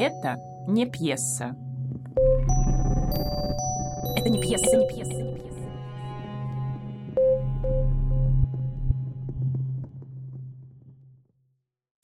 Это не пьеса. Это не пьеса, не пьеса, не пьеса.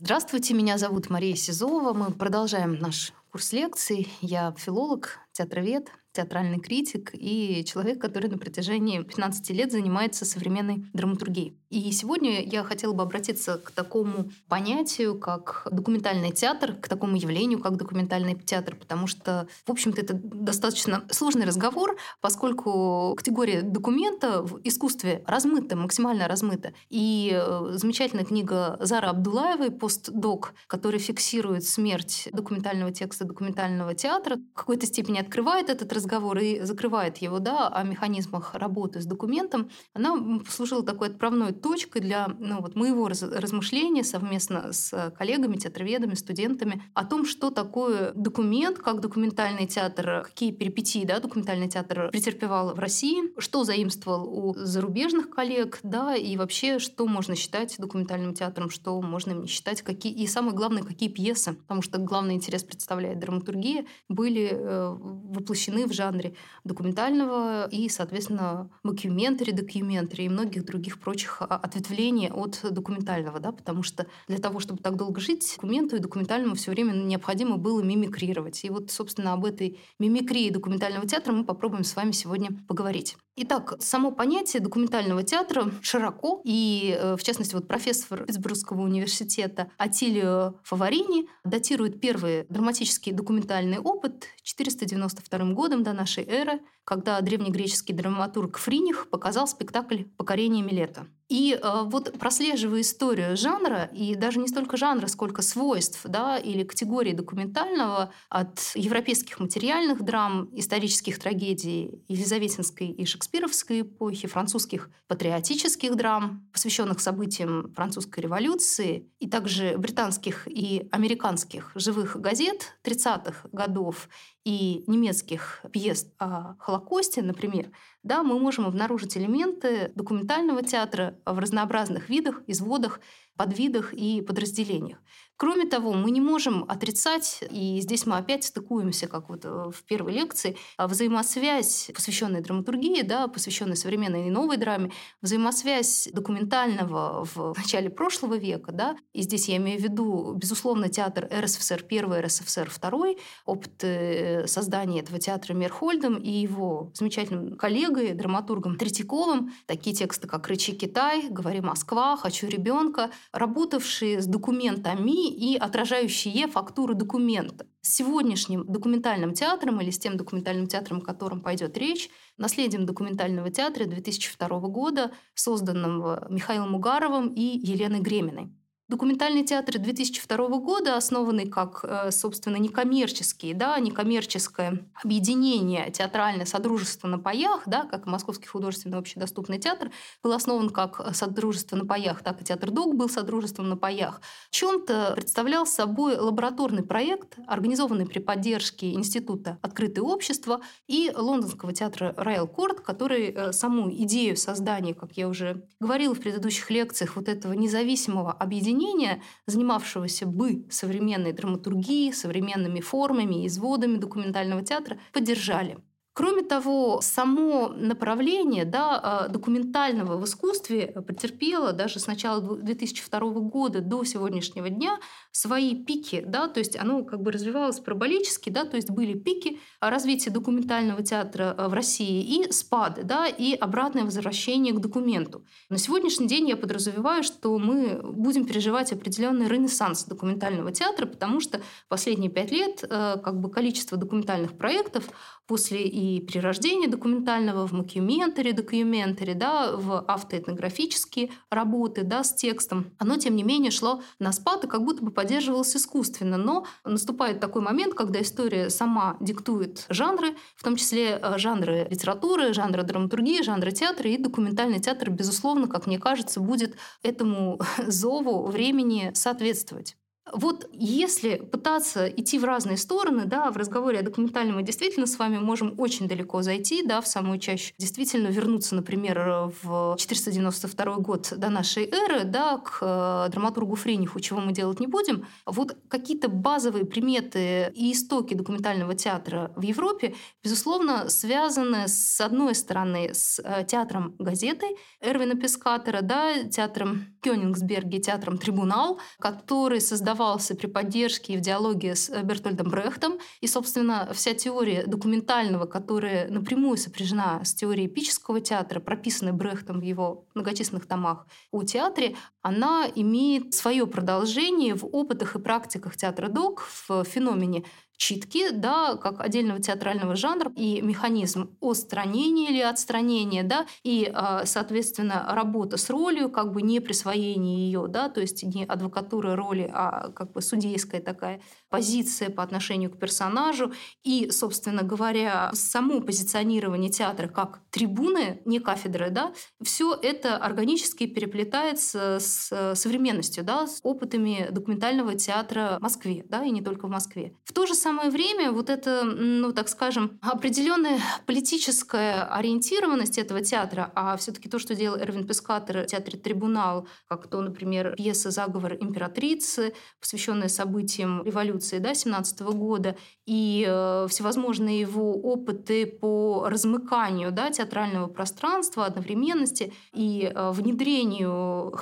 Здравствуйте, меня зовут Мария Сизова. Мы продолжаем наш курс лекций. Я филолог, театровед, театральный критик и человек, который на протяжении 15 лет занимается современной драматургией. И сегодня я хотела бы обратиться к такому понятию, как документальный театр, к такому явлению, как документальный театр, потому что, в общем-то, это достаточно сложный разговор, поскольку категория документа в искусстве размыта, максимально размыта. И э, замечательная книга Зара Абдулаевой «Постдок», который фиксирует смерть документального текста документального театра, в какой-то степени открывает этот разговор и закрывает его да, о механизмах работы с документом, она послужила такой отправной точкой для ну, вот моего раз, размышления совместно с коллегами, театроведами, студентами о том, что такое документ, как документальный театр, какие перипетии да, документальный театр претерпевал в России, что заимствовал у зарубежных коллег, да, и вообще, что можно считать документальным театром, что можно не считать, какие, и самое главное, какие пьесы, потому что главный интерес представляет драматургия, были э, воплощены в жанре документального и, соответственно, mockumentary, documentary и многих других прочих ответвление от документального, да, потому что для того, чтобы так долго жить, документу и документальному все время необходимо было мимикрировать. И вот, собственно, об этой мимикрии документального театра мы попробуем с вами сегодня поговорить. Итак, само понятие документального театра широко, и, э, в частности, вот профессор Питтсбургского университета Атилио Фаворини датирует первый драматический документальный опыт 492 годом до нашей эры, когда древнегреческий драматург Фриних показал спектакль «Покорение Милета». И э, вот прослеживая историю жанра, и даже не столько жанра, сколько свойств да, или категории документального от европейских материальных драм, исторических трагедий Елизаветинской и Шекспировской эпохи, французских патриотических драм, посвященных событиям французской революции, и также британских и американских живых газет 30-х годов и немецких пьес о Холокосте, например, да, мы можем обнаружить элементы документального театра в разнообразных видах, изводах, подвидах и подразделениях. Кроме того, мы не можем отрицать, и здесь мы опять стыкуемся, как вот э, в первой лекции, взаимосвязь, посвященная драматургии, да, посвященная современной и новой драме, взаимосвязь документального в начале прошлого века, да, и здесь я имею в виду, безусловно, театр РСФСР первый, РСФСР второй, опыт э, создания этого театра Мерхольдом и его замечательным коллегой, драматургом Третьяковым, такие тексты, как «Рычи Китай», «Говори Москва», «Хочу ребенка», работавшие с документами и отражающие фактуру документа. С сегодняшним документальным театром или с тем документальным театром, о котором пойдет речь, наследием документального театра 2002 года, созданного Михаилом Угаровым и Еленой Греминой. Документальный театр 2002 года, основанный как, э, собственно, некоммерческий, да, некоммерческое объединение театральное Содружество на паях, да, как Московский художественный общедоступный театр, был основан как Содружество на паях, так и театр ДОК был Содружеством на паях. Чем-то представлял собой лабораторный проект, организованный при поддержке Института «Открытое общество» и Лондонского театра Роял Корт, который э, саму идею создания, как я уже говорила в предыдущих лекциях, вот этого независимого объединения объединения, занимавшегося бы современной драматургией, современными формами, изводами документального театра, поддержали. Кроме того, само направление да, а, документального в искусстве претерпело даже с начала 2002 года до сегодняшнего дня свои пики, да, то есть оно как бы развивалось параболически, да, то есть были пики развития документального театра а, в России и спады, да, и обратное возвращение к документу. На сегодняшний день я подразумеваю, что мы будем переживать определенный ренессанс документального театра, потому что последние пять лет а, как бы количество документальных проектов после и перерождения документального в mockumentary, documentary, да, в автоэтнографические работы да, с текстом, оно, тем не менее, шло на спад и как будто бы поддерживалось искусственно. Но наступает такой момент, когда история сама диктует жанры, в том числе э, жанры литературы, жанры драматургии, жанры театра, и документальный театр, безусловно, как мне кажется, будет этому зову времени соответствовать. Вот если пытаться идти в разные стороны, да, в разговоре о документальном мы действительно с вами можем очень далеко зайти, да, в самую чаще. Действительно вернуться, например, в 492 год до нашей эры, да, к э, драматургу Френиху, чего мы делать не будем. Вот какие-то базовые приметы и истоки документального театра в Европе, безусловно, связаны с одной стороны с э, театром газеты Эрвина Пескатера, да, театром Кёнигсберге, театром Трибунал, который создавал создавался при поддержке и в диалоге с э, Бертольдом Брехтом. И, собственно, вся теория документального, которая напрямую сопряжена с теорией эпического театра, прописанной Брехтом в его многочисленных томах о театре, она имеет свое продолжение в опытах и практиках театра док, в феномене читки, да, как отдельного театрального жанра, и механизм отстранения или отстранения, да, и, а, соответственно, работа с ролью, как бы не присвоение ее, да, то есть не адвокатура роли, а как бы судейская такая позиция по отношению к персонажу. И, собственно говоря, само позиционирование театра как трибуны, не кафедры, да, все это органически переплетается с современностью, да, с опытами документального театра в Москве, да, и не только в Москве. В то же самое время вот эта, ну, так скажем, определенная политическая ориентированность этого театра, а все-таки то, что делал Эрвин Пескатер в театре «Трибунал», как то, например, пьеса «Заговор императрицы», посвященная событиям революции да, 17 года, и э, всевозможные его опыты по размыканию да, театрального пространства, одновременности и э, внедрению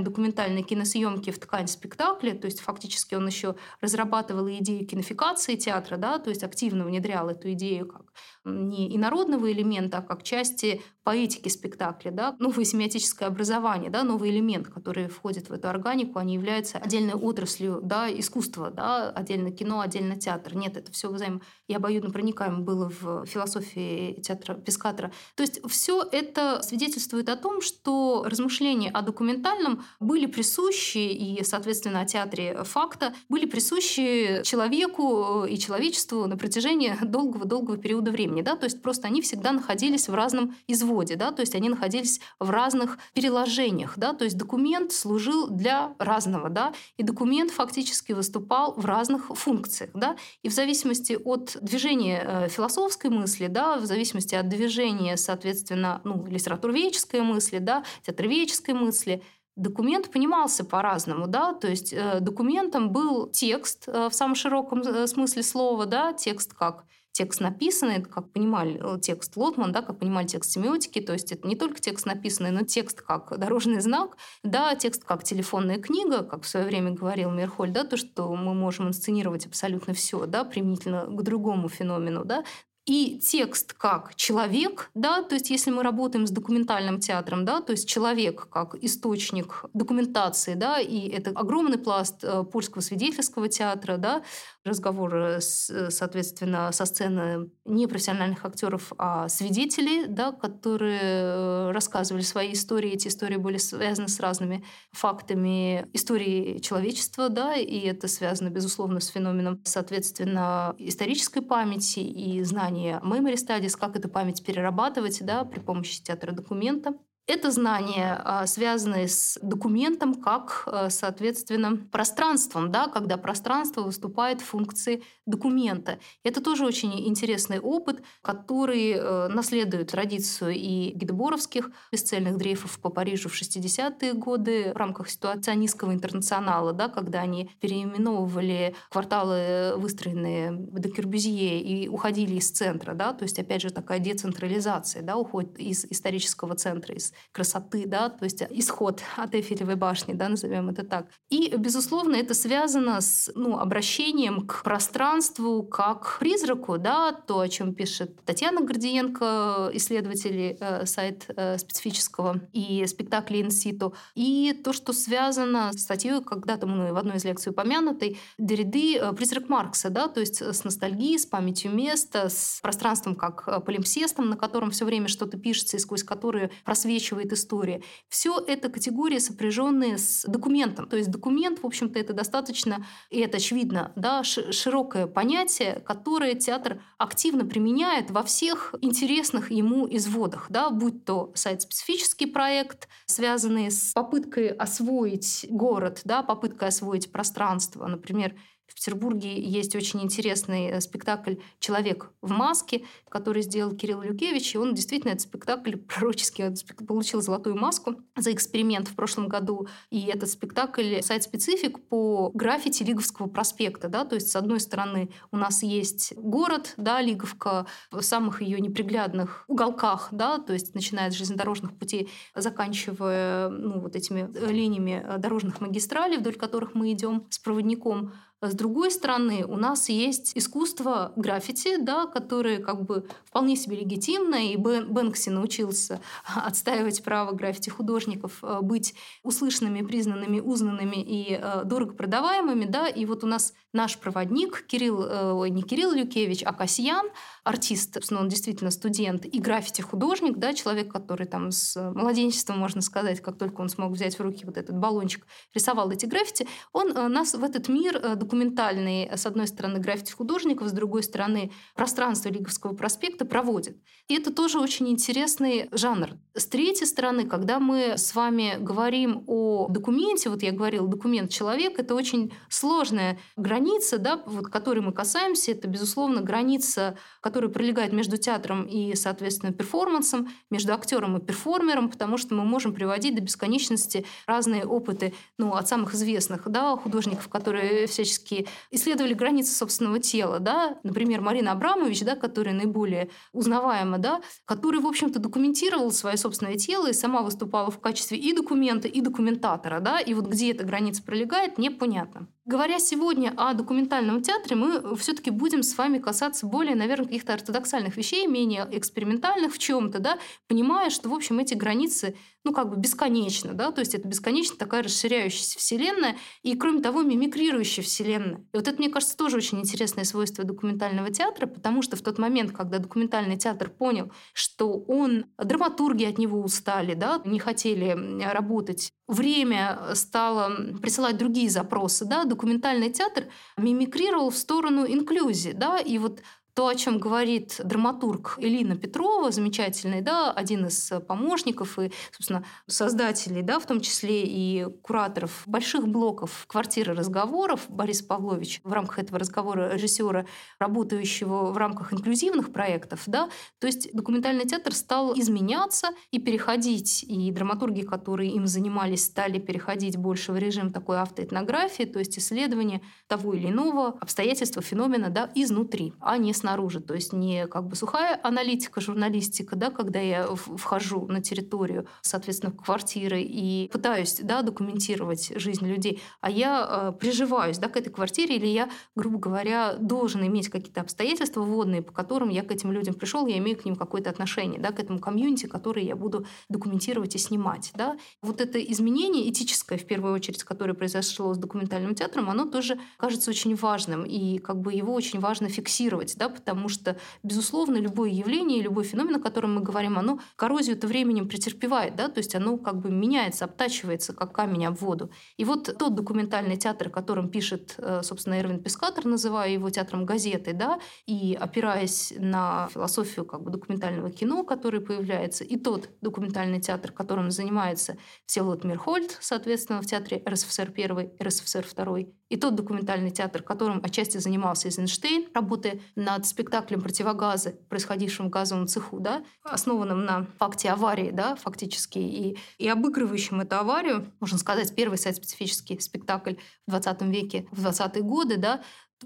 хроникально-документальной киносъемки в ткань спектакля, то есть фактически он еще разрабатывал идею кинофикации, театра, да, то есть активно внедрял эту идею как не инородного элемента, а как части поэтики спектакля, да, новое семиотическое образование, да, новый элемент, который входит в эту органику, они являются отдельной отраслью да, искусства, да, отдельно кино, отдельно театр. Нет, это все взаимо и обоюдно проникаемо было в философии театра Пескатора. То есть все это свидетельствует о том, что размышления о документальном были присущи, и, соответственно, о театре факта, были присущи человеку и человечеству на протяжении долгого-долгого периода времени. Да? То есть просто они всегда находились в разном изводе, да? то есть они находились в разных переложениях. Да? То есть документ служил для разного, да? и документ фактически выступал в разных функциях. Да? И в зависимости от движения э, философской мысли, да, в зависимости от движения, соответственно, ну, литературоведческой мысли, да, театроведческой мысли, документ понимался по-разному, да, то есть э, документом был текст э, в самом широком смысле слова, да, текст как текст написанный, как понимали э, текст Лотман, да, как понимали текст семиотики, то есть это не только текст написанный, но текст как дорожный знак, да, текст как телефонная книга, как в свое время говорил Мирхоль, да, то, что мы можем инсценировать абсолютно все, да, применительно к другому феномену, да, и текст как человек, да, то есть если мы работаем с документальным театром, да, то есть человек как источник документации, да, и это огромный пласт э, польского свидетельского театра, да, разговоры, с, соответственно, со сцены не профессиональных актеров, а свидетелей, да, которые э, рассказывали свои истории. Эти истории были связаны с разными фактами истории человечества, да, и это связано, безусловно, с феноменом, соответственно, исторической памяти и знания memory studies, как эту память перерабатывать да, при помощи театра документа. Это знания, а, связанные с документом как, а, соответственно, пространством, да, когда пространство выступает в функции документа. Это тоже очень интересный опыт, который э, наследует традицию и гидеборовских бесцельных дрейфов по Парижу в 60-е годы в рамках ситуационистского интернационала, да, когда они переименовывали кварталы, выстроенные в Декербюзье, и уходили из центра. Да, то есть, опять же, такая децентрализация да, уходит из исторического центра, из красоты, да, то есть исход от Эйфелевой башни, да, назовем это так. И, безусловно, это связано с ну, обращением к пространству как призраку, да, то, о чем пишет Татьяна Гордиенко, исследователь э, сайт э, специфического и спектакля инситу, и то, что связано с статьей, когда-то мной в одной из лекций упомянутой, Дериды э, «Призрак Маркса», да, то есть с ностальгией, с памятью места, с пространством как полимпсестом, на котором все время что-то пишется и сквозь которые просвечивает просвечивает история. Все это категории, сопряженные с документом. То есть документ, в общем-то, это достаточно, и это очевидно, да, широкое понятие, которое театр активно применяет во всех интересных ему изводах, да, будь то сайт-специфический проект, связанный с попыткой освоить город, да, попыткой освоить пространство. Например, в Петербурге есть очень интересный э, спектакль «Человек в маске», который сделал Кирилл Люкевич, и он действительно этот спектакль пророческий получил золотую маску за эксперимент в прошлом году. И этот спектакль сайт-специфик по граффити Лиговского проспекта. Да? То есть, с одной стороны, у нас есть город, да, Лиговка, в самых ее неприглядных уголках, да, то есть начиная с железнодорожных путей, заканчивая ну, вот этими линиями э, дорожных магистралей, вдоль которых мы идем с проводником. С другой стороны, у нас есть искусство граффити, да, которое как бы вполне себе легитимно, и Бэнкси научился отстаивать право граффити-художников э, быть услышанными, признанными, узнанными и э, дорого продаваемыми. Да, и вот у нас наш проводник Кирилл, э, не Кирилл Люкевич, а Касьян, артист, собственно, он действительно студент и граффити-художник, да, человек, который там с младенчества, можно сказать, как только он смог взять в руки вот этот баллончик, рисовал эти граффити, он нас в этот мир документальный, с одной стороны, граффити-художников, с другой стороны, пространство Лиговского проспекта проводит. И это тоже очень интересный жанр. С третьей стороны, когда мы с вами говорим о документе, вот я говорила, документ человек, это очень сложная граница, да, вот, которой мы касаемся, это, безусловно, граница, которая пролегает между театром и, соответственно, перформансом, между актером и перформером, потому что мы можем приводить до бесконечности разные опыты, ну, от самых известных, да, художников, которые всячески всячески исследовали границы собственного тела, да, например, Марина Абрамович, да, которая наиболее узнаваема, да, который, в общем-то, документировал свое собственное тело и сама выступала в качестве и документа, и документатора, да, и вот где эта граница пролегает, непонятно. Говоря сегодня о документальном театре, мы все-таки будем с вами касаться более, наверное, каких-то ортодоксальных вещей, менее экспериментальных в чем-то, да, понимая, что, в общем, эти границы, ну, как бы бесконечны, да, то есть это бесконечно такая расширяющаяся вселенная и, кроме того, мимикрирующая вселенная. И вот это, мне кажется, тоже очень интересное свойство документального театра, потому что в тот момент, когда документальный театр понял, что он, драматурги от него устали, да, не хотели работать, время стало присылать другие запросы, да, документальный театр мимикрировал в сторону инклюзии, да, и вот то, о чем говорит драматург Элина Петрова, замечательный, да, один из помощников и, собственно, создателей, да, в том числе и кураторов больших блоков «Квартиры разговоров» Борис Павлович в рамках этого разговора режиссера, работающего в рамках инклюзивных проектов, да, то есть документальный театр стал изменяться и переходить, и драматурги, которые им занимались, стали переходить больше в режим такой автоэтнографии, то есть исследования того или иного обстоятельства, феномена, да, изнутри, а не снаружи. То есть не как бы сухая аналитика, журналистика, да, когда я вхожу на территорию, соответственно, квартиры и пытаюсь да, документировать жизнь людей, а я э, приживаюсь да, к этой квартире, или я, грубо говоря, должен иметь какие-то обстоятельства вводные, по которым я к этим людям пришел, я имею к ним какое-то отношение, да, к этому комьюнити, который я буду документировать и снимать. Да. Вот это изменение этическое, в первую очередь, которое произошло с документальным театром, оно тоже кажется очень важным, и как бы его очень важно фиксировать, да, потому что, безусловно, любое явление, любой феномен, о котором мы говорим, оно коррозию-то временем претерпевает, да, то есть оно как бы меняется, обтачивается, как камень об воду. И вот тот документальный театр, о котором пишет, э, собственно, Эрвин Пескатор, называя его театром газеты, да, и опираясь на философию как бы документального кино, который появляется, и тот документальный театр, которым занимается Всеволод Мирхольд, соответственно, в театре РСФСР 1, РСФСР 2, и тот документальный театр, которым отчасти занимался Эйзенштейн, работая над спектаклем «Противогазы», происходившим в газовом цеху, да, основанным на факте аварии, да, фактически, и, и обыгрывающим эту аварию, можно сказать, первый сайт-специфический спектакль в 20 веке, в 20-е годы, да,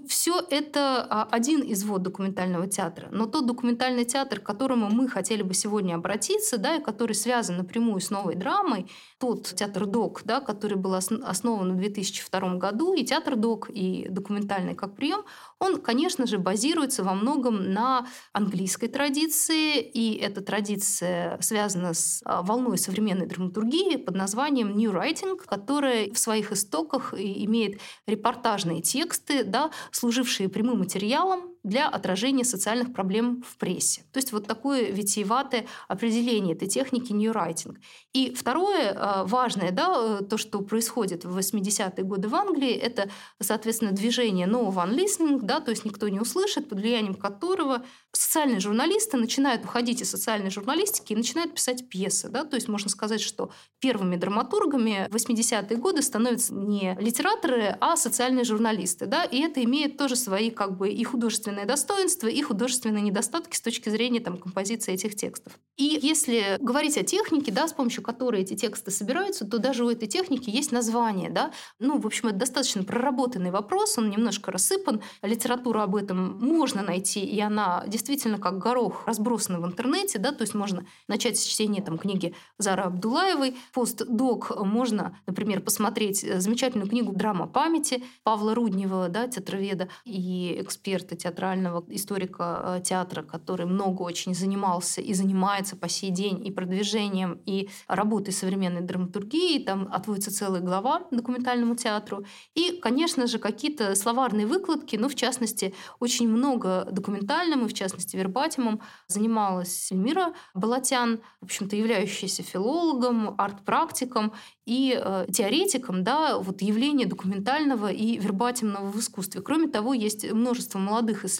все это а, один извод документального театра. Но тот документальный театр, к которому мы хотели бы сегодня обратиться, да, и который связан напрямую с новой драмой, тот театр ДОК, да, который был основан в 2002 году, и театр ДОК, и документальный как прием, он, конечно же, базируется во многом на английской традиции, и эта традиция связана с а, волной современной драматургии под названием New Writing, которая в своих истоках имеет репортажные тексты, да, служившие прямым материалом для отражения социальных проблем в прессе. То есть вот такое витиеватое определение этой техники ньюрайтинг. И второе э, важное, да, то, что происходит в 80-е годы в Англии, это, соответственно, движение no one listening, да, то есть никто не услышит, под влиянием которого социальные журналисты начинают уходить из социальной журналистики и начинают писать пьесы. Да? То есть можно сказать, что первыми драматургами в 80-е годы становятся не литераторы, а социальные журналисты. Да? И это имеет тоже свои как бы и художественные достоинства, и художественные недостатки с точки зрения там, композиции этих текстов. И если говорить о технике, да, с помощью которой эти тексты собираются, то даже у этой техники есть название. Да? Ну, в общем, это достаточно проработанный вопрос, он немножко рассыпан. Литературу об этом можно найти, и она действительно как горох разбросана в интернете. Да? То есть можно начать с чтения там, книги Зары Абдулаевой. Постдок можно, например, посмотреть замечательную книгу «Драма памяти» Павла Руднева, да, театроведа и эксперта театрального, историка э, театра, который много очень занимался и занимается по сей день и продвижением, и работой современной драматургии. Там отводится целая глава документальному театру. И, конечно же, какие-то словарные выкладки, ну, в частности, очень много документальным, и в частности, вербатимом занималась Эльмира Балатян, в общем-то, являющаяся филологом, арт-практиком и э, теоретиком да, вот явления документального и вербатимного в искусстве. Кроме того, есть множество молодых исследователей,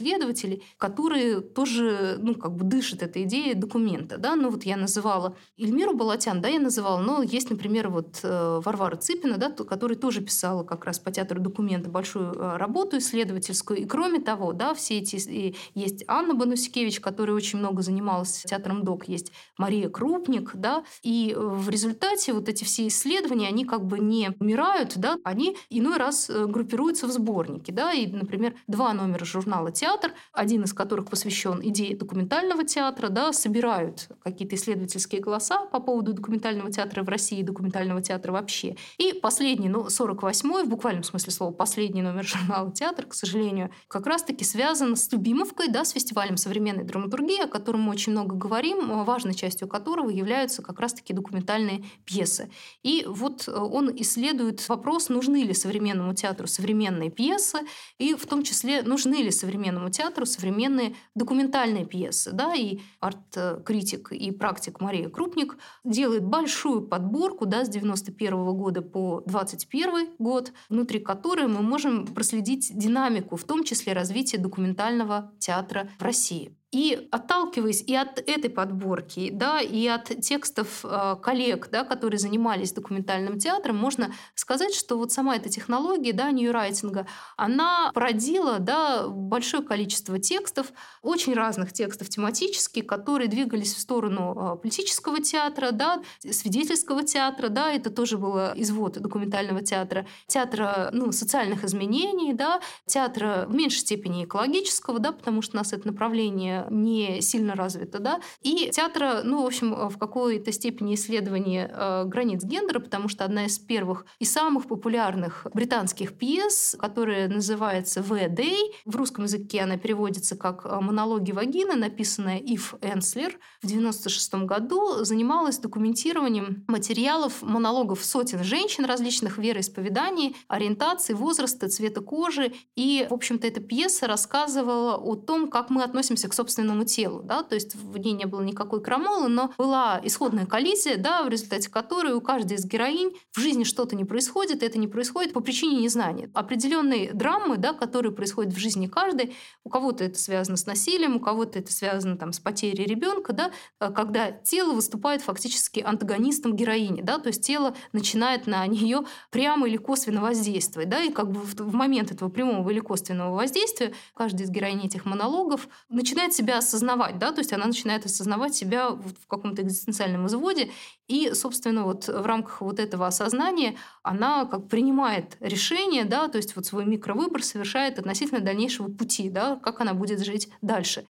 которые тоже ну, как бы дышат этой идеей документа. Да? Ну, вот я называла Эльмиру Балатян, да, я называла, но есть, например, вот э, Варвара Цыпина, да, которая тоже писала как раз по театру документа большую э, работу исследовательскую. И кроме того, да, все эти... И есть Анна Банусикевич, которая очень много занималась театром док, есть Мария Крупник, да, и в результате вот эти все исследования они как бы не умирают, да, они иной раз э, группируются в сборники. Да, и, например, два номера журнала «Театр», один из которых посвящен идее документального театра, да, собирают какие-то исследовательские голоса по поводу документального театра в России и документального театра вообще. И последний, ну, 48-й, в буквальном смысле слова, последний номер журнала «Театр», к сожалению, как раз-таки связан с Любимовкой, да, с фестивалем современной драматургии, о котором мы очень много говорим, важной частью которого являются как раз-таки документальные пьесы. И вот э, он исследует вопрос, нужны ли современному театру современные пьесы, и в том числе, нужны ли современному театру современные документальные пьесы. Да? И арт-критик и практик Мария Крупник делает большую подборку да, с 91 года по 21 год, внутри которой мы можем проследить динамику, в том числе развитие документального театра в России. И отталкиваясь и от этой подборки, да, и от текстов э, коллег, да, которые занимались документальным театром, можно сказать, что вот сама эта технология да, ньюрайтинга, она породила да, большое количество текстов, очень разных текстов тематических, которые двигались в сторону э, политического театра, да, свидетельского театра, да, это тоже было извод документального театра, театра ну, социальных изменений, да, театра в меньшей степени экологического, да, потому что нас это направление не сильно развито, да, и театра, ну, в общем, в какой-то степени исследования э, границ гендера, потому что одна из первых и самых популярных британских пьес, которая называется «The Day», в русском языке она переводится как э, «Монологи вагины», написанная Ив Энслер. В 96 году, занималась документированием материалов, монологов сотен женщин различных вероисповеданий, ориентаций, возраста, цвета кожи. И, в общем-то, эта пьеса рассказывала о том, как мы относимся к собственному собственному телу, да, то есть в ней не было никакой крамолы, но была исходная коллизия, да, в результате которой у каждой из героинь в жизни что-то не происходит, и это не происходит по причине незнания. Определенные драмы, да, которые происходят в жизни каждой, у кого-то это связано с насилием, у кого-то это связано там, с потерей ребенка, да, э, когда тело выступает фактически антагонистом героини, да, то есть тело начинает на нее прямо или косвенно воздействовать, да, и как бы в, момент этого прямого или косвенного воздействия каждый из героинь этих монологов начинает себя осознавать, да, то есть она начинает осознавать себя в каком-то экзистенциальном изводе, и, собственно, вот в рамках вот этого осознания она как принимает решение, да, то есть вот свой микровыбор совершает относительно дальнейшего пути, да, как она будет жить дальше.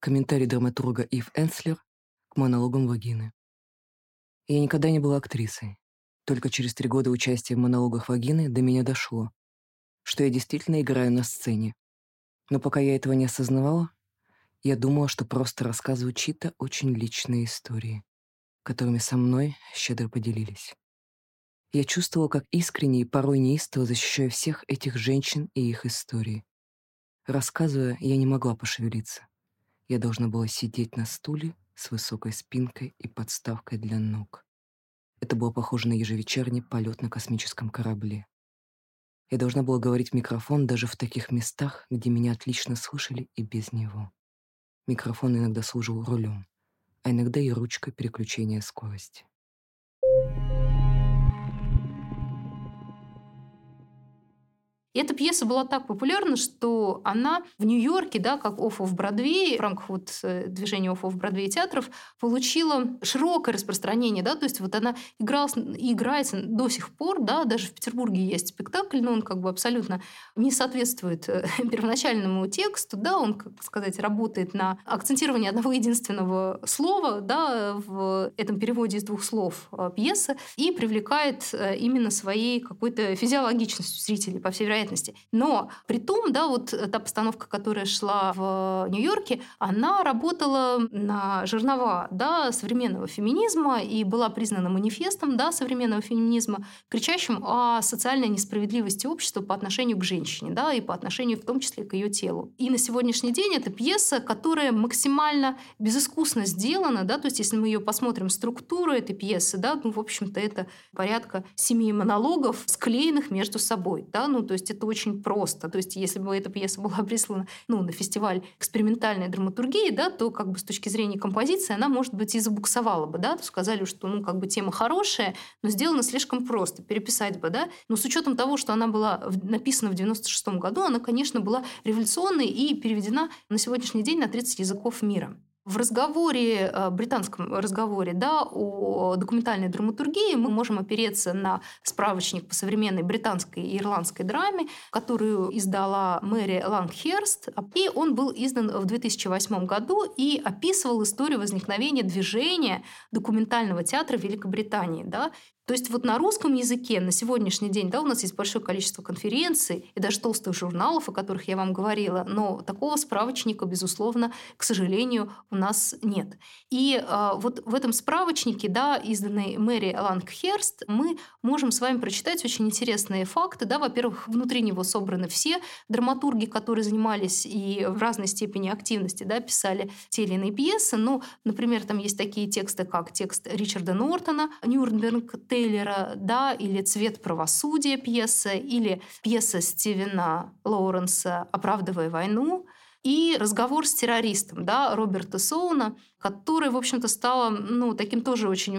Комментарий драматурга Ив Энслер к монологам вагины. Я никогда не была актрисой. Только через три года участия в монологах вагины до меня дошло, что я действительно играю на сцене. Но пока я этого не осознавала, я думала, что просто рассказываю чьи-то очень личные истории, которыми со мной щедро поделились. Я чувствовала, как искренне и порой неистово защищаю всех этих женщин и их истории. Рассказывая, я не могла пошевелиться. Я должна была сидеть на стуле с высокой спинкой и подставкой для ног. Это было похоже на ежевечерний полет на космическом корабле. Я должна была говорить в микрофон даже в таких местах, где меня отлично слышали и без него. Микрофон иногда служил рулем, а иногда и ручкой переключения скорости. И эта пьеса была так популярна, что она в Нью-Йорке, да, как Off of Broadway, в рамках вот э, движения Off of Broadway театров, получила широкое распространение, да, то есть вот она игралась и играется до сих пор, да, даже в Петербурге есть спектакль, но он как бы абсолютно не соответствует э, первоначальному тексту, да, он, как сказать, работает на акцентировании одного единственного слова, да, в этом переводе из двух слов э, пьесы и привлекает именно своей какой-то физиологичностью зрителей, по всей вероятности вероятности. Но при том, да, вот та постановка, которая шла в Нью-Йорке, она работала на жернова да, современного феминизма и была признана манифестом да, современного феминизма, кричащим о социальной несправедливости общества по отношению к женщине, да, и по отношению в том числе к ее телу. И на сегодняшний день это пьеса, которая максимально безыскусно сделана, да, то есть если мы ее посмотрим, структуру этой пьесы, да, ну, в общем-то, это порядка семи монологов, склеенных между собой, да, ну, то есть это очень просто. То есть если бы эта пьеса была прислана ну, на фестиваль экспериментальной драматургии, да, то как бы с точки зрения композиции она, может быть, и забуксовала бы. Да? То сказали, что ну, как бы тема хорошая, но сделана слишком просто. Переписать бы. Да? Но с учетом того, что она была написана в 96 году, она, конечно, была революционной и переведена на сегодняшний день на 30 языков мира. В разговоре, э, британском разговоре да, о документальной драматургии мы можем опереться на справочник по современной британской и ирландской драме, которую издала Мэри Лангхерст. И он был издан в 2008 году и описывал историю возникновения движения документального театра Великобритании. Да, то есть вот на русском языке на сегодняшний день да, у нас есть большое количество конференций и даже толстых журналов, о которых я вам говорила, но такого справочника, безусловно, к сожалению, у нас нет. И э, вот в этом справочнике, да, изданный Мэри Лангхерст, мы можем с вами прочитать очень интересные факты. Да. Во-первых, внутри него собраны все драматурги, которые занимались и в разной степени активности да, писали те или иные пьесы. Ну, например, там есть такие тексты, как текст Ричарда Нортона «Нюрнберг Тейлера, да, или «Цвет правосудия» пьеса, или пьеса Стивена Лоуренса «Оправдывая войну», и разговор с террористом, да, Роберта Соуна, который, в общем-то, стала ну, таким тоже очень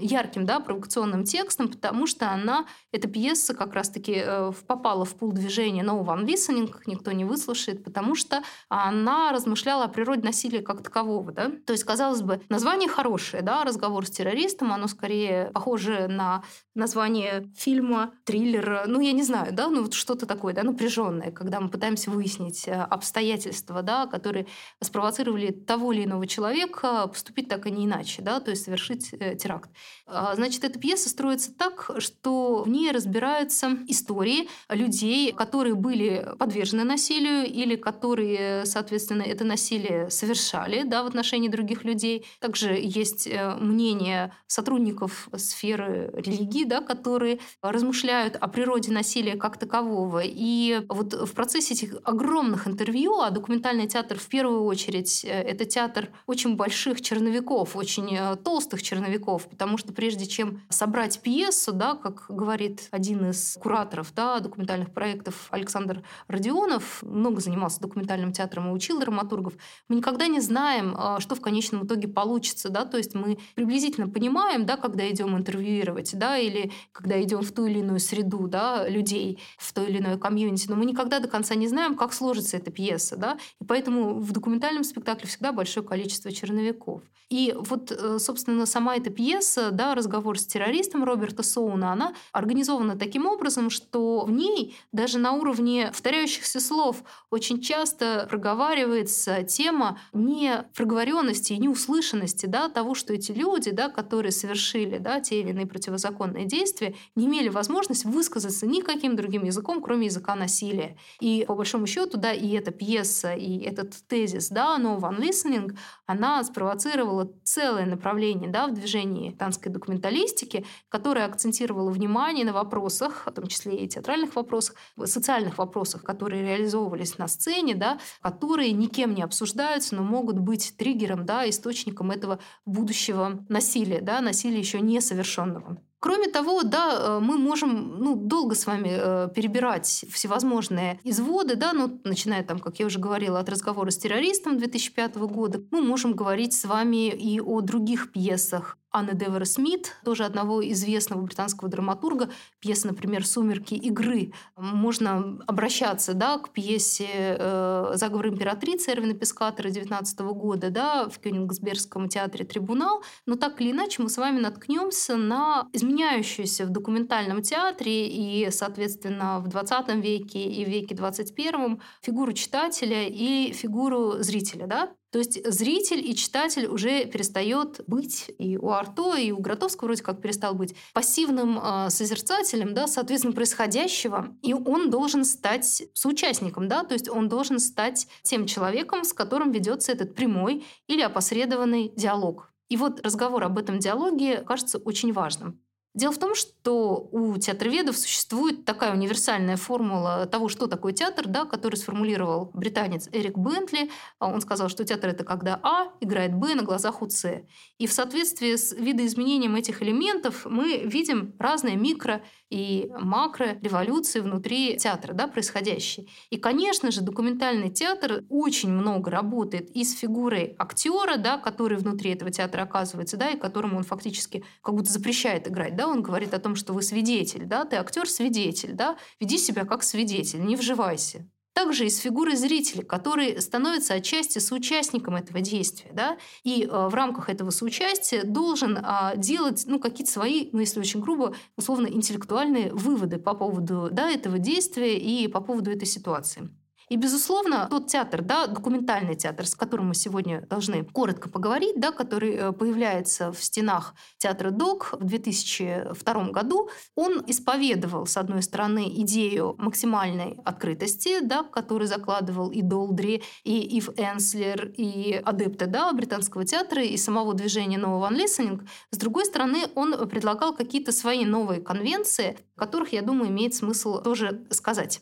ярким, да, провокационным текстом, потому что она, эта пьеса как раз-таки э, попала в пул движения No One Listening, никто не выслушает, потому что она размышляла о природе насилия как такового. Да? То есть, казалось бы, название хорошее, да, разговор с террористом, оно скорее похоже на название фильма, триллера, ну, я не знаю, да, ну, вот что-то такое, да, напряженное, когда мы пытаемся выяснить э, обстоятельства, да, которые спровоцировали того или иного человека человека поступить так и не иначе, да, то есть совершить э, теракт. А, значит, эта пьеса строится так, что в ней разбираются истории людей, которые были подвержены насилию или которые, соответственно, это насилие совершали да, в отношении других людей. Также есть э, мнение сотрудников сферы религии, да, которые размышляют о природе насилия как такового. И вот в процессе этих огромных интервью, а документальный театр в первую очередь, э, это театр очень больших черновиков, очень э, толстых черновиков, потому что прежде чем собрать пьесу, да, как говорит один из кураторов да, документальных проектов Александр Родионов, много занимался документальным театром и учил драматургов, мы никогда не знаем, э, что в конечном итоге получится. Да? То есть мы приблизительно понимаем, да, когда идем интервьюировать, да, или когда идем в ту или иную среду да, людей, в то или иное комьюнити, но мы никогда до конца не знаем, как сложится эта пьеса. Да? И поэтому в документальном спектакле всегда большое количество черновиков. И вот, э, собственно, сама эта пьеса, да, разговор с террористом Роберта Соуна, она организована таким образом, что в ней даже на уровне повторяющихся слов очень часто проговаривается тема не проговоренности и неуслышанности да, того, что эти люди, да, которые совершили да, те или иные противозаконные действия, не имели возможность высказаться никаким другим языком, кроме языка насилия. И по большому счету, да, и эта пьеса и этот тезис, да, no one listening, она спровоцировала целое направление да, в движении танской документалистики, которое акцентировало внимание на вопросах, в том числе и театральных вопросах, социальных вопросах, которые реализовывались на сцене, да, которые никем не обсуждаются, но могут быть триггером, да, источником этого будущего насилия, да, насилия еще несовершенного. Кроме того, да, э, мы можем ну, долго с вами э, перебирать всевозможные изводы, да, ну, начиная там, как я уже говорила, от разговора с террористом 2005 года, мы можем говорить с вами и о других пьесах, Анны Девера Смит, тоже одного известного британского драматурга, пьеса, например, «Сумерки игры». Можно обращаться да, к пьесе э, «Заговор императрицы» Эрвина Пескатора 19 года да, в Кёнигсбергском театре «Трибунал», но так или иначе мы с вами наткнемся на изменяющуюся в документальном театре и, соответственно, в 20 веке и в веке 21 фигуру читателя и фигуру зрителя. Да? То есть зритель и читатель уже перестает быть, и у Арто, и у Гротовского вроде как перестал быть пассивным э, созерцателем, да, соответственно, происходящего, и он должен стать соучастником, да, то есть он должен стать тем человеком, с которым ведется этот прямой или опосредованный диалог. И вот разговор об этом диалоге кажется очень важным. Дело в том, что у театроведов существует такая универсальная формула того, что такое театр, да, который сформулировал британец Эрик Бентли. Он сказал, что театр — это когда А играет Б на глазах у С. И в соответствии с видоизменением этих элементов мы видим разные микро- и макро-революции внутри театра, да, происходящие. И, конечно же, документальный театр очень много работает и с фигурой актера, да, который внутри этого театра оказывается, да, и которому он фактически как будто запрещает играть. Да, он говорит о том, что вы свидетель, да, ты актер-свидетель, да, веди себя как свидетель, не вживайся. Также из фигуры зрителя, который становится отчасти соучастником этого действия, да, и э, в рамках этого соучастия должен э, делать ну, какие-то свои, ну, если очень грубо, условно интеллектуальные выводы по поводу да, этого действия и по поводу этой ситуации. И, безусловно, тот театр, да, документальный театр, с которым мы сегодня должны коротко поговорить, да, который э, появляется в стенах театра ДОК в 2002 году, он исповедовал, с одной стороны, идею максимальной открытости, да, который закладывал и Долдри, и Ив Энслер, и адепты да, британского театра, и самого движения No One Listening. С другой стороны, он предлагал какие-то свои новые конвенции, которых, я думаю, имеет смысл тоже сказать.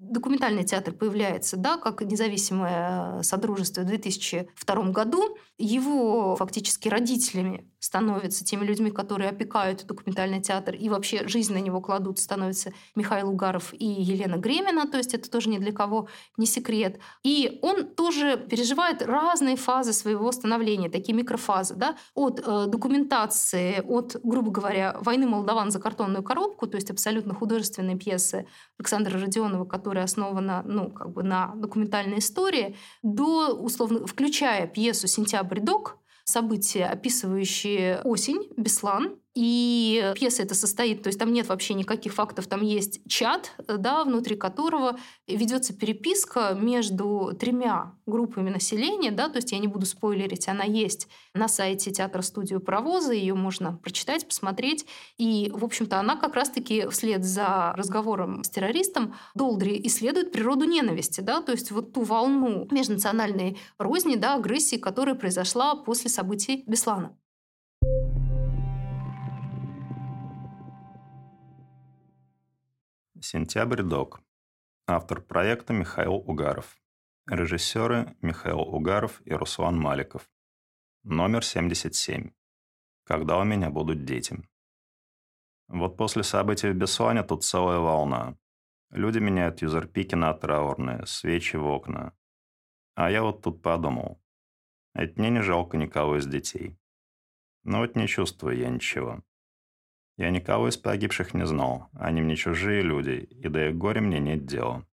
Документальный театр появляется да, как независимое содружество в 2002 году. Его фактически родителями становятся теми людьми, которые опекают документальный театр и вообще жизнь на него кладут, становятся Михаил Угаров и Елена Гремина, то есть это тоже ни для кого не секрет. И он тоже переживает разные фазы своего становления, такие микрофазы, да, от э, документации, от, грубо говоря, «Войны Молдаван за картонную коробку», то есть абсолютно художественной пьесы Александра Родионова, которая основана ну, как бы на документальной истории, до, условно, включая пьесу «Сентябрь док», события, описывающие осень, Беслан, и пьеса это состоит, то есть там нет вообще никаких фактов, там есть чат, да, внутри которого ведется переписка между тремя группами населения, да, то есть я не буду спойлерить, она есть на сайте театра студию Паровоза, ее можно прочитать, посмотреть. И, в общем-то, она как раз-таки вслед за разговором с террористом Долдри исследует природу ненависти, да, то есть вот ту волну межнациональной розни, да, агрессии, которая произошла после событий Беслана. Сентябрь док. Автор проекта Михаил Угаров. Режиссеры Михаил Угаров и Руслан Маликов. Номер 77. Когда у меня будут дети. Вот после событий в Беслане тут целая волна. Люди меняют юзерпики на траурные, свечи в окна. А я вот тут подумал. Это мне не жалко никого из детей. Но вот не чувствую я ничего. Я никого из погибших не знал, они мне чужие люди, и до их горя мне нет дела.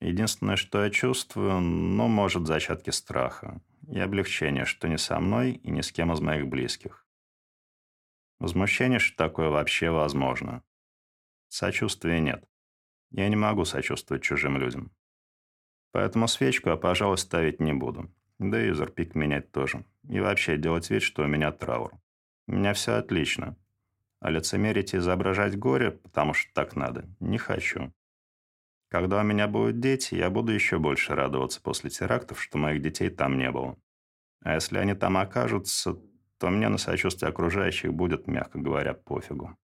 Единственное, что я чувствую, ну, может, зачатки страха и облегчения, что не со мной и ни с кем из моих близких. Возмущение, что такое вообще возможно. Сочувствия нет. Я не могу сочувствовать чужим людям. Поэтому свечку я, пожалуй, ставить не буду. Да и юзерпик менять тоже. И вообще делать вид, что у меня траур. У меня все отлично. А лицемерить и изображать горе, потому что так надо, не хочу. Когда у меня будут дети, я буду еще больше радоваться после терактов, что моих детей там не было. А если они там окажутся, то мне на сочувствие окружающих будет, мягко говоря, пофигу.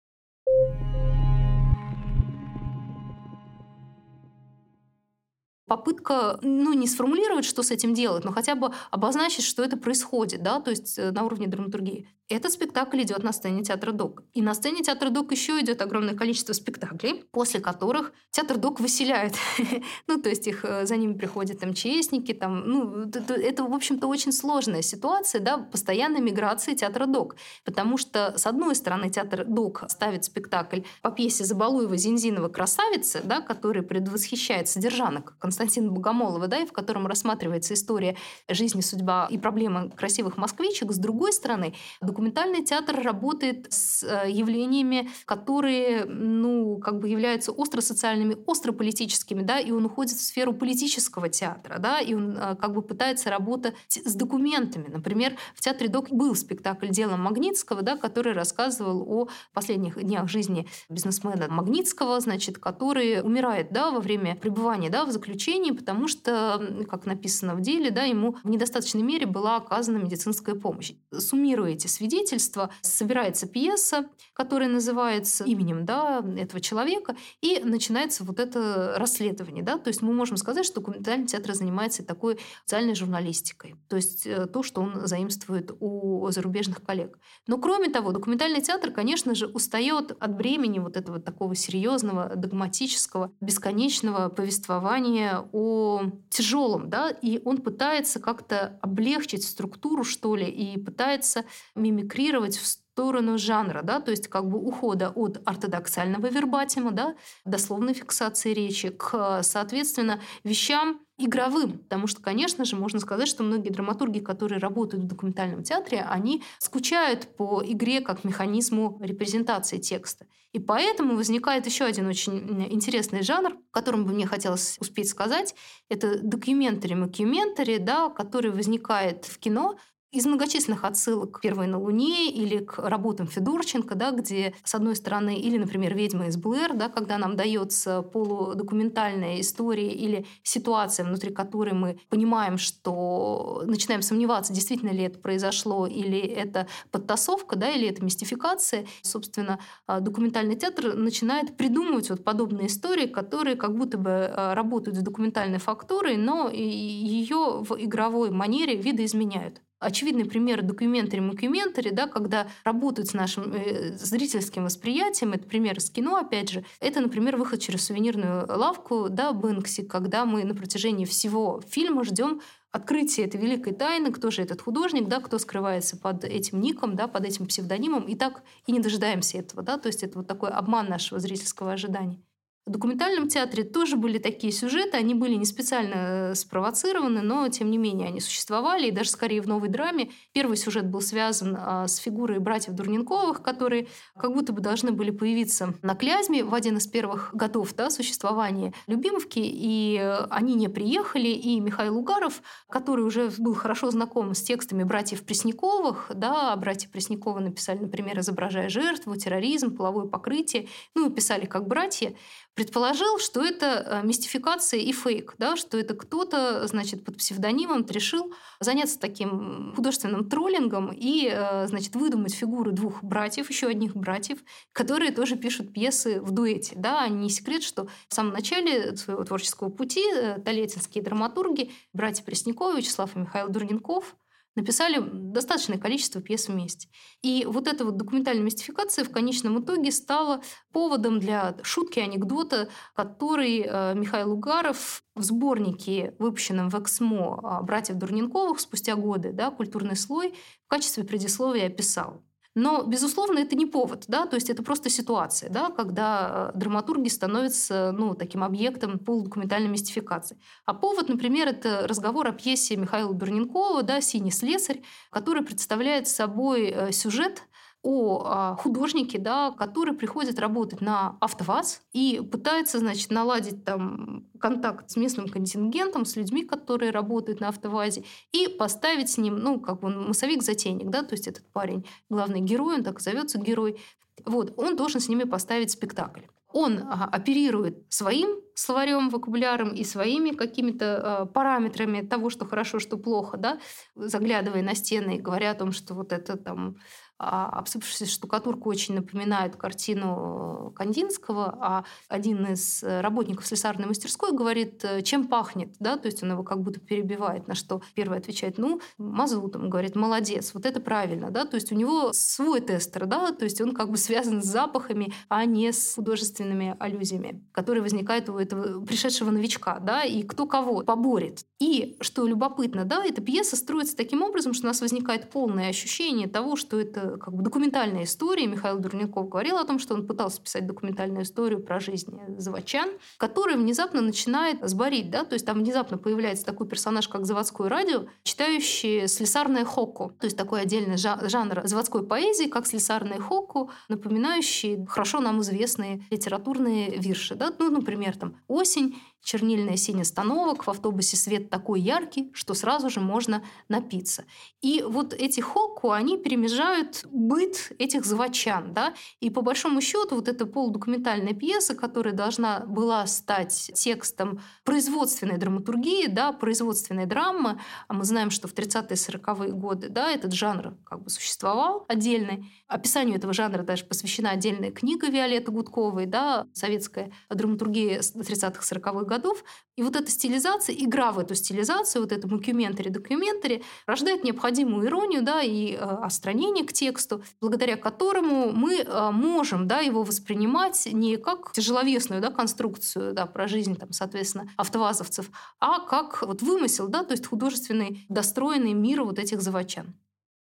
Попытка, ну, не сформулировать, что с этим делать, но хотя бы обозначить, что это происходит, да, то есть э, на уровне драматургии. Этот спектакль идет на сцене театра ДОК. И на сцене театра ДОК еще идет огромное количество спектаклей, после которых театр ДОК выселяет. ну, то есть их э, за ними приходят МЧСники, там, ну, это, в общем-то, очень сложная ситуация, да, постоянной миграции театра ДОК. Потому что, с одной стороны, театр ДОК ставит спектакль по пьесе Забалуева Зинзинова «Красавица», да, который предвосхищает содержанок Константина Богомолова, да, и в котором рассматривается история жизни, судьба и проблемы красивых москвичек. С другой стороны, Документальный театр работает с э, явлениями, которые, ну, как бы являются остро социальными, остро политическими, да, и он уходит в сферу политического театра, да, и он э, как бы пытается работать с документами. Например, в театре ДОК был спектакль «Дело Магнитского», да, который рассказывал о последних днях жизни бизнесмена Магнитского, значит, который умирает, да, во время пребывания, да, в заключении, потому что, как написано в деле, да, ему в недостаточной мере была оказана медицинская помощь. Суммируете свидетельства свидетельства, собирается пьеса, которая называется именем да, этого человека, и начинается вот это расследование. Да? То есть мы можем сказать, что документальный театр занимается такой социальной журналистикой, то есть э, то, что он заимствует у зарубежных коллег. Но кроме того, документальный театр, конечно же, устает от бремени вот этого такого серьезного, догматического, бесконечного повествования о тяжелом, да, и он пытается как-то облегчить структуру, что ли, и пытается мимикрировать в сторону жанра, да, то есть как бы ухода от ортодоксального вербатима, да, дословной фиксации речи, к, соответственно, вещам игровым, потому что, конечно же, можно сказать, что многие драматурги, которые работают в документальном театре, они скучают по игре как механизму репрезентации текста. И поэтому возникает еще один очень интересный жанр, о котором бы мне хотелось успеть сказать. Это documentary-mockumentary, да, который возникает в кино из многочисленных отсылок «Первой на Луне» или к работам Федорченко, да, где, с одной стороны, или, например, «Ведьма из Блэр», да, когда нам дается полудокументальная история или ситуация, внутри которой мы понимаем, что начинаем сомневаться, действительно ли это произошло, или это подтасовка, да, или это мистификация. Собственно, а, документальный театр начинает придумывать вот подобные истории, которые как будто бы а, работают с документальной фактурой, но ее в игровой манере видоизменяют очевидный пример documentary mockumentary, да, когда работают с нашим э, зрительским восприятием, это пример из кино, опять же, это, например, выход через сувенирную лавку, да, Бэнкси, когда мы на протяжении всего фильма ждем открытие этой великой тайны, кто же этот художник, да, кто скрывается под этим ником, да, под этим псевдонимом, и так и не дожидаемся этого, да, то есть это вот такой обман нашего зрительского ожидания. В документальном театре тоже были такие сюжеты, они были не специально э, спровоцированы, но тем не менее они существовали, и даже скорее в новой драме. Первый сюжет был связан а, с фигурой братьев Дурненковых, которые как будто бы должны были появиться на Клязьме в один из первых годов да, существования Любимовки, и э, они не приехали, и Михаил Угаров, который уже был хорошо знаком с текстами братьев Пресняковых, да, братья Пресняковы написали, например, изображая жертву, терроризм, половое покрытие, ну, писали как братья, предположил, что это э, мистификация и фейк, да, что это кто-то, значит, под псевдонимом решил заняться таким художественным троллингом и, э, значит, выдумать фигуры двух братьев, еще одних братьев, которые тоже пишут пьесы в дуэте. Да, не секрет, что в самом начале своего творческого пути э, талетинские драматурги, братья Пресняковы, Вячеслав и Михаил Дурненков, написали достаточное количество пьес вместе. И вот эта вот документальная мистификация в конечном итоге стала поводом для шутки, анекдота, который э, Михаил Угаров в сборнике, выпущенном в Эксмо братьев Дурненковых спустя годы, да, «Культурный слой», в качестве предисловия описал. Но, безусловно, это не повод, да, то есть это просто ситуация, да, когда э, драматурги становятся ну, таким объектом полудокументальной мистификации. А повод, например, это разговор о пьесе Михаила Дурненкова да, «Синий слесарь», который представляет собой э, сюжет, о а, художнике, да, который приходит работать на АвтоВАЗ и пытается, значит, наладить там контакт с местным контингентом, с людьми, которые работают на АвтоВАЗе, и поставить с ним, ну, как бы массовик-затейник, да, то есть этот парень, главный герой, он так зовется герой, вот, он должен с ними поставить спектакль. Он а, оперирует своим словарем, вокабуляром и своими какими-то э, параметрами того, что хорошо, что плохо, да, заглядывая на стены и говоря о том, что вот это там а обсыпавшаяся штукатурка очень напоминает картину э, Кандинского, а один из э, работников слесарной мастерской говорит, э, чем пахнет, да, то есть он его как будто перебивает, на что первый отвечает, ну, мазутом, говорит, молодец, вот это правильно, да, то есть у него свой тестер, да, то есть он как бы связан с запахами, а не с художественными аллюзиями, которые возникают у этого пришедшего новичка, да, и кто кого поборет. И, что любопытно, да, эта пьеса строится таким образом, что у нас возникает полное ощущение того, что это как бы документальная история. Михаил Дурников говорил о том, что он пытался писать документальную историю про жизнь заводчан, которая внезапно начинает сборить, да, то есть там внезапно появляется такой персонаж, как заводское радио, читающий слесарное хокку, то есть такой отдельный жанр заводской поэзии, как слесарное хокку, напоминающий хорошо нам известные литературные вирши, да, ну, например, там «Осень», чернильная синяя остановок, в автобусе свет такой яркий, что сразу же можно напиться. И вот эти хокку, они перемежают быт этих заводчан. Да? И по большому счету вот эта полудокументальная пьеса, которая должна была стать текстом производственной драматургии, да, производственной драмы, а мы знаем, что в 30-е 40-е годы да, этот жанр как бы существовал отдельный. Описанию этого жанра даже посвящена отдельная книга Виолетты Гудковой, да, советская драматургия 30-х 40-х годов, годов. И вот эта стилизация, игра в эту стилизацию, вот это мокюментари-документари, рождает необходимую иронию да, и э, остранение к тексту, благодаря которому мы э, можем да, его воспринимать не как тяжеловесную да, конструкцию да, про жизнь, там, соответственно, автовазовцев, а как вот вымысел, да, то есть художественный, достроенный мир вот этих заводчан.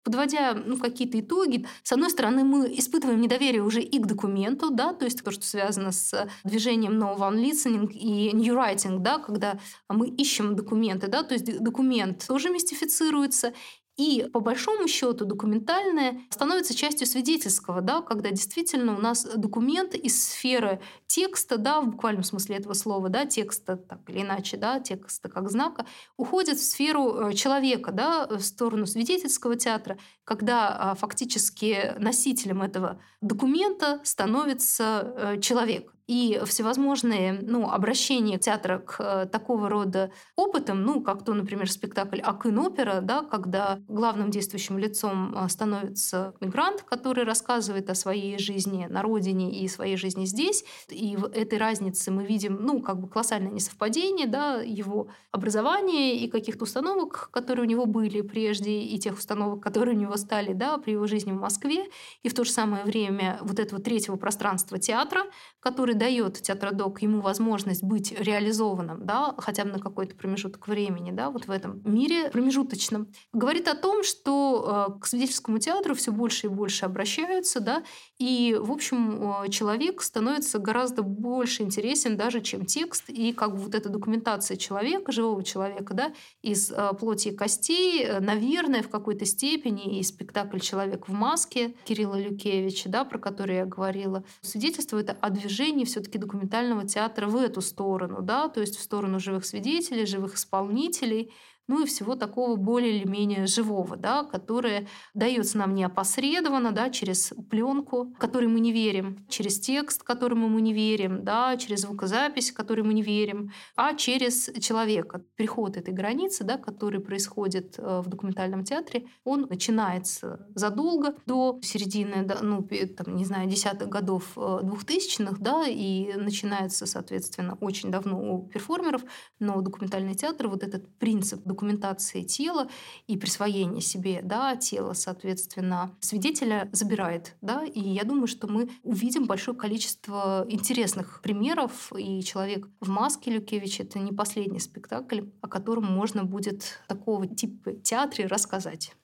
Подводя ну, какие-то итоги, с одной стороны, мы испытываем недоверие уже и к документу, да, то есть то, что связано с движением No One Listening и New Writing, да, когда мы ищем документы, да, то есть документ тоже мистифицируется, и по большому счету документальное становится частью свидетельского, да, когда действительно у нас документ из сферы текста, да, в буквальном смысле этого слова, да, текста так или иначе, да, текста как знака, уходит в сферу э, человека, да, в сторону свидетельского театра, когда а, фактически носителем этого документа становится э, человек и всевозможные ну, обращения театра к э, такого рода опытам, ну, как то, например, спектакль «Акын-опера», да, когда главным действующим лицом э, становится мигрант, который рассказывает о своей жизни на родине и своей жизни здесь. И в этой разнице мы видим ну, как бы колоссальное несовпадение да, его образования и каких-то установок, которые у него были прежде, и тех установок, которые у него стали да, при его жизни в Москве. И в то же самое время вот этого третьего пространства театра, который дает театродок ему возможность быть реализованным, да, хотя бы на какой-то промежуток времени, да, вот в этом мире промежуточном, говорит о том, что э, к свидетельскому театру все больше и больше обращаются, да, и, в общем, э, человек становится гораздо больше интересен даже, чем текст, и как бы вот эта документация человека, живого человека, да, из э, плоти и костей, наверное, в какой-то степени и спектакль «Человек в маске» Кирилла Люкевича, да, про который я говорила, свидетельствует о движении все-таки документального театра в эту сторону, да, то есть в сторону живых свидетелей, живых исполнителей, ну и всего такого более или менее живого, да, которое дается нам не опосредованно, да, через пленку, которой мы не верим, через текст, которому мы не верим, да, через звукозапись, которой мы не верим, а через человека. Переход этой границы, да, который происходит э, в документальном театре, он начинается задолго до середины, ну, там, не знаю, десятых годов э, двухтысячных, да, и начинается, соответственно, очень давно у перформеров, но документальный театр, вот этот принцип документации тела и присвоения себе да, тела, соответственно, свидетеля забирает. Да? И я думаю, что мы увидим большое количество интересных примеров, и «Человек в маске» Люкевич — это не последний спектакль, о котором можно будет такого типа театре рассказать.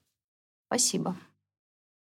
Спасибо.